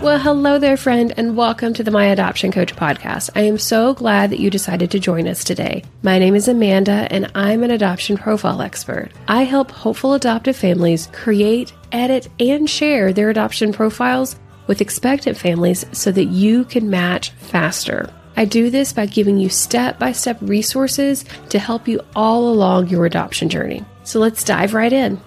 Well, hello there, friend, and welcome to the My Adoption Coach podcast. I am so glad that you decided to join us today. My name is Amanda, and I'm an adoption profile expert. I help hopeful adoptive families create, edit, and share their adoption profiles with expectant families so that you can match faster. I do this by giving you step by step resources to help you all along your adoption journey. So let's dive right in.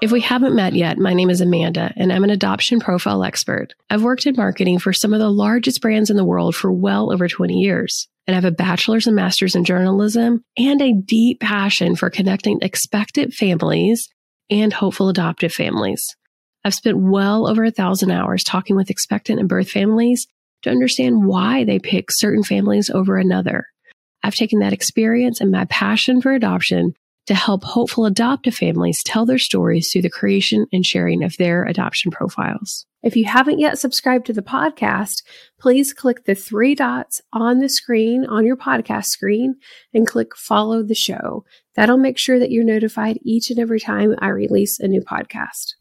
If we haven't met yet, my name is Amanda, and I'm an adoption profile expert. I've worked in marketing for some of the largest brands in the world for well over 20 years. And I have a bachelor's and master's in journalism and a deep passion for connecting expectant families and hopeful adoptive families. I've spent well over a thousand hours talking with expectant and birth families to understand why they pick certain families over another. I've taken that experience and my passion for adoption to help hopeful adoptive families tell their stories through the creation and sharing of their adoption profiles. If you haven't yet subscribed to the podcast, please click the three dots on the screen on your podcast screen and click follow the show. That'll make sure that you're notified each and every time I release a new podcast.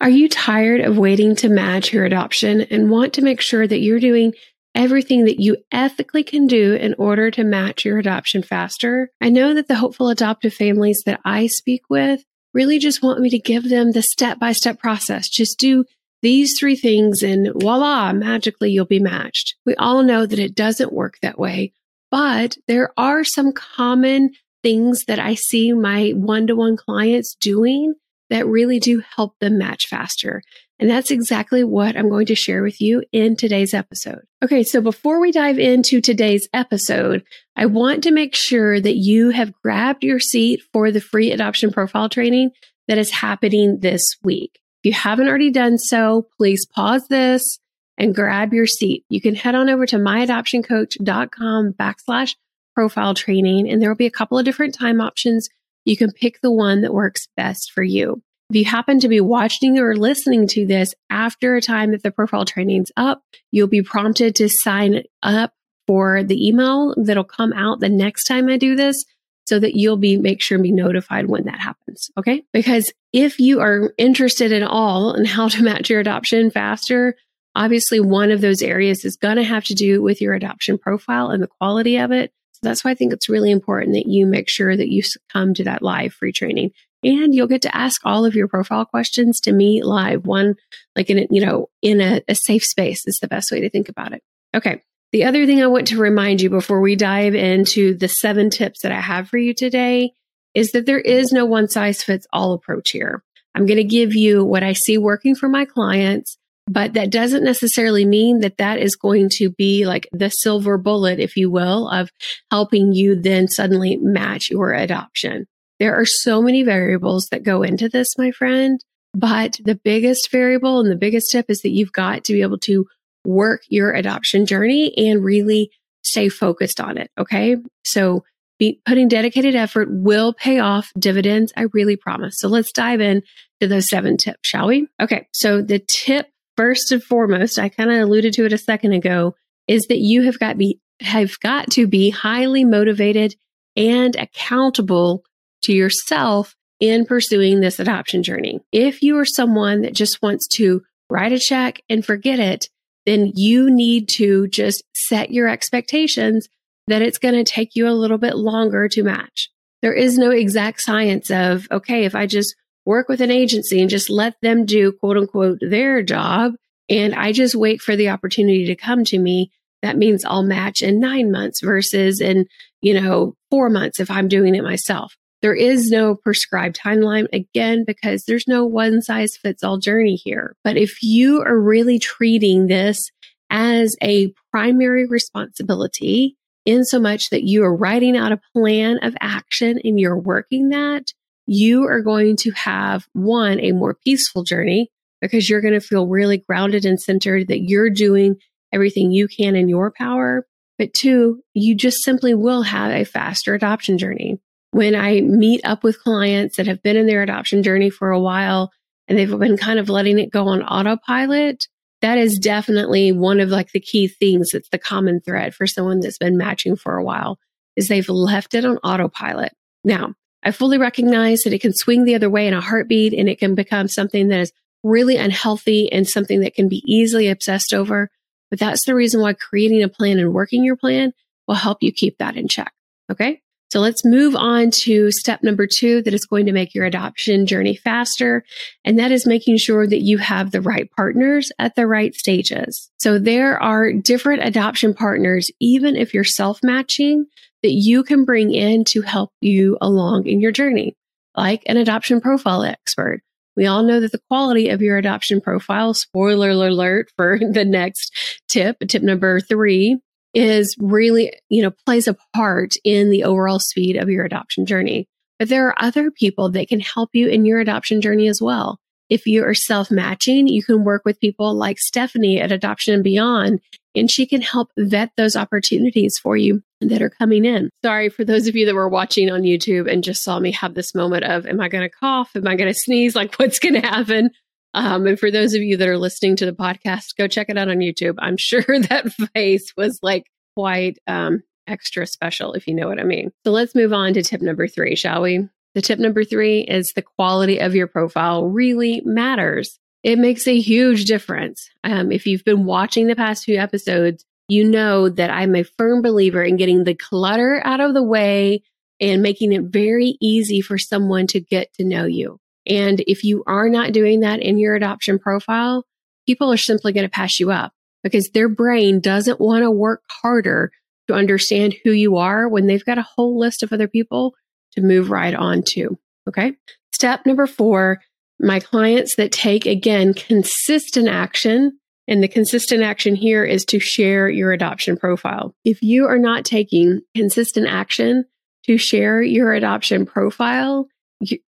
Are you tired of waiting to match your adoption and want to make sure that you're doing everything that you ethically can do in order to match your adoption faster. I know that the hopeful adoptive families that I speak with really just want me to give them the step by step process. Just do these three things and voila, magically you'll be matched. We all know that it doesn't work that way, but there are some common things that I see my one to one clients doing that really do help them match faster. And that's exactly what I'm going to share with you in today's episode. Okay, so before we dive into today's episode, I want to make sure that you have grabbed your seat for the free adoption profile training that is happening this week. If you haven't already done so, please pause this and grab your seat. You can head on over to myadoptioncoach.com backslash profile training, and there will be a couple of different time options. You can pick the one that works best for you. If you happen to be watching or listening to this after a time that the profile training's up, you'll be prompted to sign up for the email that'll come out the next time I do this so that you'll be make sure and be notified when that happens. Okay. Because if you are interested at all in how to match your adoption faster, obviously one of those areas is going to have to do with your adoption profile and the quality of it. So that's why I think it's really important that you make sure that you come to that live free training and you'll get to ask all of your profile questions to me live one like in a, you know in a, a safe space is the best way to think about it. Okay. The other thing i want to remind you before we dive into the seven tips that i have for you today is that there is no one size fits all approach here. I'm going to give you what i see working for my clients but that doesn't necessarily mean that that is going to be like the silver bullet, if you will, of helping you then suddenly match your adoption. There are so many variables that go into this, my friend. But the biggest variable and the biggest tip is that you've got to be able to work your adoption journey and really stay focused on it. Okay. So be, putting dedicated effort will pay off dividends. I really promise. So let's dive in to those seven tips, shall we? Okay. So the tip first and foremost, I kind of alluded to it a second ago, is that you have got be have got to be highly motivated and accountable to yourself in pursuing this adoption journey. If you are someone that just wants to write a check and forget it, then you need to just set your expectations that it's going to take you a little bit longer to match. There is no exact science of, okay, if I just work with an agency and just let them do quote unquote their job and I just wait for the opportunity to come to me, that means I'll match in nine months versus in, you know, four months if I'm doing it myself. There is no prescribed timeline again because there's no one size fits all journey here. But if you are really treating this as a primary responsibility, in so much that you are writing out a plan of action and you're working that, you are going to have one, a more peaceful journey because you're going to feel really grounded and centered that you're doing everything you can in your power. But two, you just simply will have a faster adoption journey when I meet up with clients that have been in their adoption journey for a while and they've been kind of letting it go on autopilot, that is definitely one of like the key things that's the common thread for someone that's been matching for a while is they've left it on autopilot. Now, I fully recognize that it can swing the other way in a heartbeat and it can become something that is really unhealthy and something that can be easily obsessed over. But that's the reason why creating a plan and working your plan will help you keep that in check. Okay. So let's move on to step number two that is going to make your adoption journey faster. And that is making sure that you have the right partners at the right stages. So there are different adoption partners, even if you're self matching, that you can bring in to help you along in your journey, like an adoption profile expert. We all know that the quality of your adoption profile, spoiler alert for the next tip, tip number three, is really, you know, plays a part in the overall speed of your adoption journey. But there are other people that can help you in your adoption journey as well. If you are self matching, you can work with people like Stephanie at Adoption and Beyond, and she can help vet those opportunities for you that are coming in. Sorry for those of you that were watching on YouTube and just saw me have this moment of, am I going to cough? Am I going to sneeze? Like, what's going to happen? Um, and for those of you that are listening to the podcast, go check it out on YouTube. I'm sure that face was like quite um, extra special, if you know what I mean. So let's move on to tip number three, shall we? The tip number three is the quality of your profile really matters. It makes a huge difference. Um, if you've been watching the past few episodes, you know that I'm a firm believer in getting the clutter out of the way and making it very easy for someone to get to know you. And if you are not doing that in your adoption profile, people are simply going to pass you up because their brain doesn't want to work harder to understand who you are when they've got a whole list of other people to move right on to. Okay. Step number four, my clients that take again consistent action. And the consistent action here is to share your adoption profile. If you are not taking consistent action to share your adoption profile,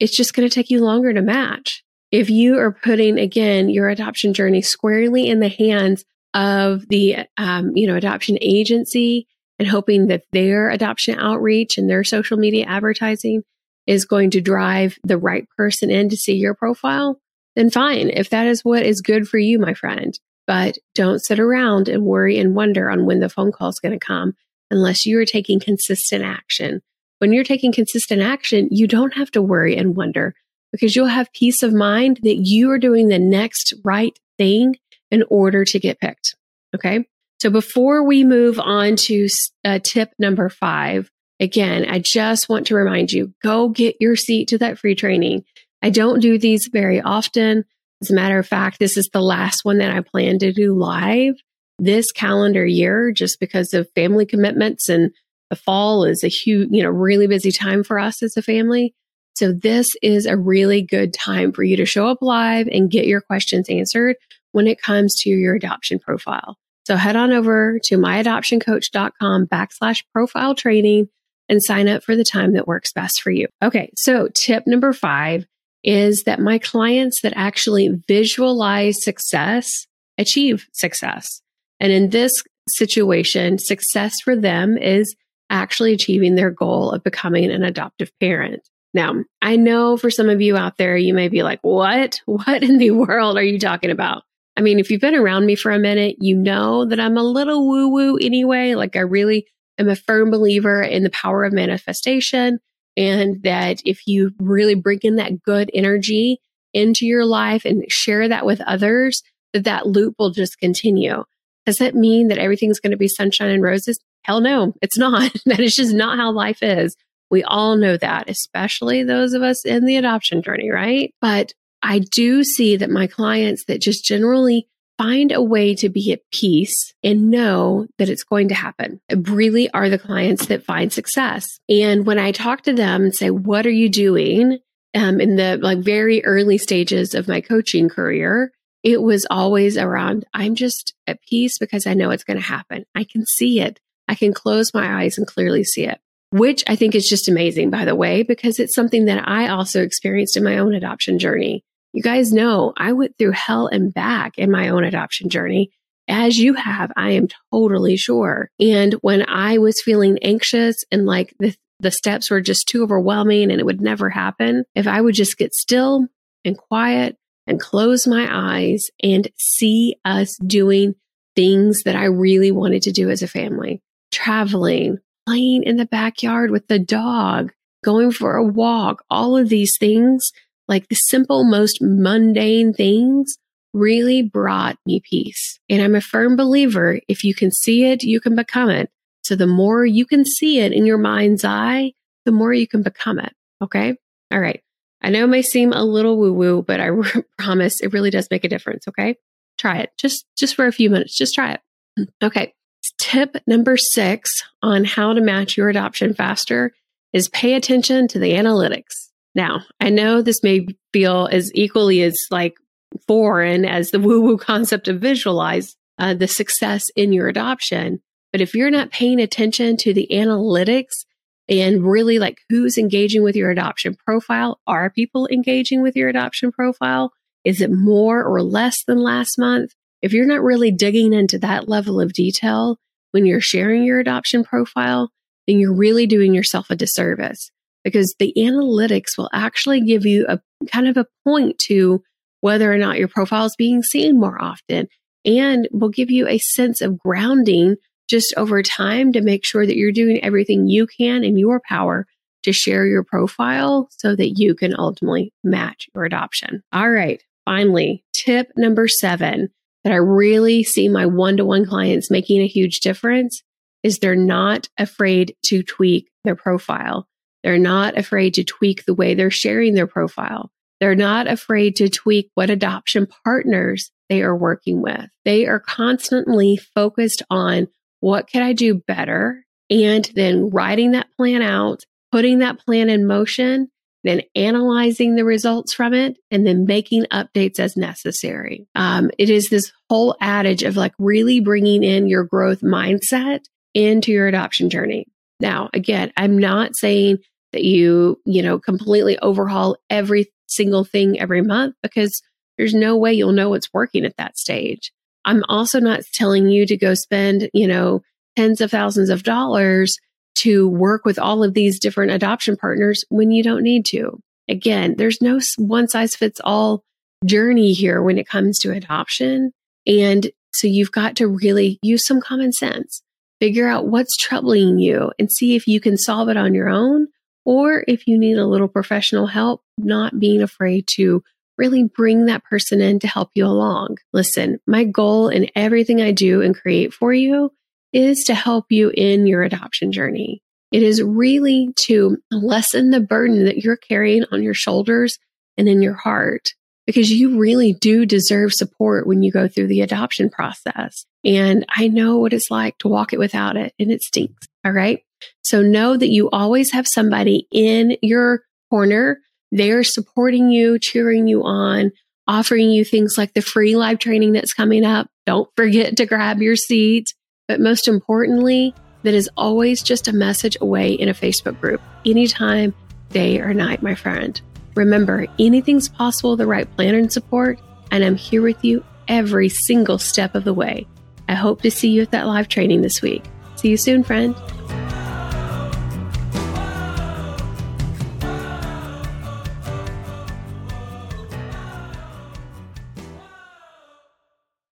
it's just going to take you longer to match. If you are putting, again, your adoption journey squarely in the hands of the, um, you know, adoption agency and hoping that their adoption outreach and their social media advertising is going to drive the right person in to see your profile, then fine. If that is what is good for you, my friend, but don't sit around and worry and wonder on when the phone call is going to come unless you are taking consistent action when you're taking consistent action, you don't have to worry and wonder because you'll have peace of mind that you are doing the next right thing in order to get picked. Okay. So before we move on to uh, tip number five, again, I just want to remind you go get your seat to that free training. I don't do these very often. As a matter of fact, this is the last one that I plan to do live this calendar year just because of family commitments and the fall is a huge, you know, really busy time for us as a family. So this is a really good time for you to show up live and get your questions answered when it comes to your adoption profile. So head on over to myadoptioncoach.com backslash profile training and sign up for the time that works best for you. Okay. So tip number five is that my clients that actually visualize success achieve success. And in this situation, success for them is actually achieving their goal of becoming an adoptive parent. Now, I know for some of you out there, you may be like, what? What in the world are you talking about? I mean, if you've been around me for a minute, you know that I'm a little woo woo anyway. Like, I really am a firm believer in the power of manifestation and that if you really bring in that good energy into your life and share that with others, that that loop will just continue. Does that mean that everything's going to be sunshine and roses? Hell no, it's not. that is just not how life is. We all know that, especially those of us in the adoption journey, right? But I do see that my clients that just generally find a way to be at peace and know that it's going to happen really are the clients that find success. And when I talk to them and say, what are you doing? Um, in the like very early stages of my coaching career, it was always around, I'm just at peace because I know it's going to happen. I can see it. I can close my eyes and clearly see it, which I think is just amazing, by the way, because it's something that I also experienced in my own adoption journey. You guys know I went through hell and back in my own adoption journey. As you have, I am totally sure. And when I was feeling anxious and like the, the steps were just too overwhelming and it would never happen, if I would just get still and quiet and close my eyes and see us doing things that I really wanted to do as a family traveling, playing in the backyard with the dog, going for a walk, all of these things like the simple, most mundane things really brought me peace. And I'm a firm believer if you can see it, you can become it. So the more you can see it in your mind's eye, the more you can become it. Okay. All right. I know it may seem a little woo woo, but I promise it really does make a difference. Okay. Try it just, just for a few minutes. Just try it. Okay. Tip number six on how to match your adoption faster is pay attention to the analytics. Now, I know this may feel as equally as like foreign as the woo woo concept of visualize uh, the success in your adoption. But if you're not paying attention to the analytics and really like who's engaging with your adoption profile, are people engaging with your adoption profile? Is it more or less than last month? If you're not really digging into that level of detail when you're sharing your adoption profile, then you're really doing yourself a disservice because the analytics will actually give you a kind of a point to whether or not your profile is being seen more often and will give you a sense of grounding just over time to make sure that you're doing everything you can in your power to share your profile so that you can ultimately match your adoption. All right. Finally, tip number seven that I really see my one to one clients making a huge difference is they're not afraid to tweak their profile. They're not afraid to tweak the way they're sharing their profile. They're not afraid to tweak what adoption partners they are working with. They are constantly focused on what could I do better? And then writing that plan out, putting that plan in motion, then analyzing the results from it, and then making updates as necessary. Um, it is this whole adage of like really bringing in your growth mindset into your adoption journey. Now, again, I'm not saying that you, you know, completely overhaul every single thing every month because there's no way you'll know what's working at that stage. I'm also not telling you to go spend, you know, tens of thousands of dollars to work with all of these different adoption partners when you don't need to. Again, there's no one size fits all journey here when it comes to adoption. And so you've got to really use some common sense, figure out what's troubling you and see if you can solve it on your own or if you need a little professional help, not being afraid to really bring that person in to help you along. Listen, my goal in everything I do and create for you is to help you in your adoption journey. It is really to lessen the burden that you're carrying on your shoulders and in your heart because you really do deserve support when you go through the adoption process. And I know what it's like to walk it without it and it stinks. All right. So know that you always have somebody in your corner they're supporting you, cheering you on, offering you things like the free live training that's coming up. Don't forget to grab your seat. But most importantly, that is always just a message away in a Facebook group, anytime, day or night, my friend. Remember, anything's possible with the right plan and support, and I'm here with you every single step of the way. I hope to see you at that live training this week. See you soon, friend.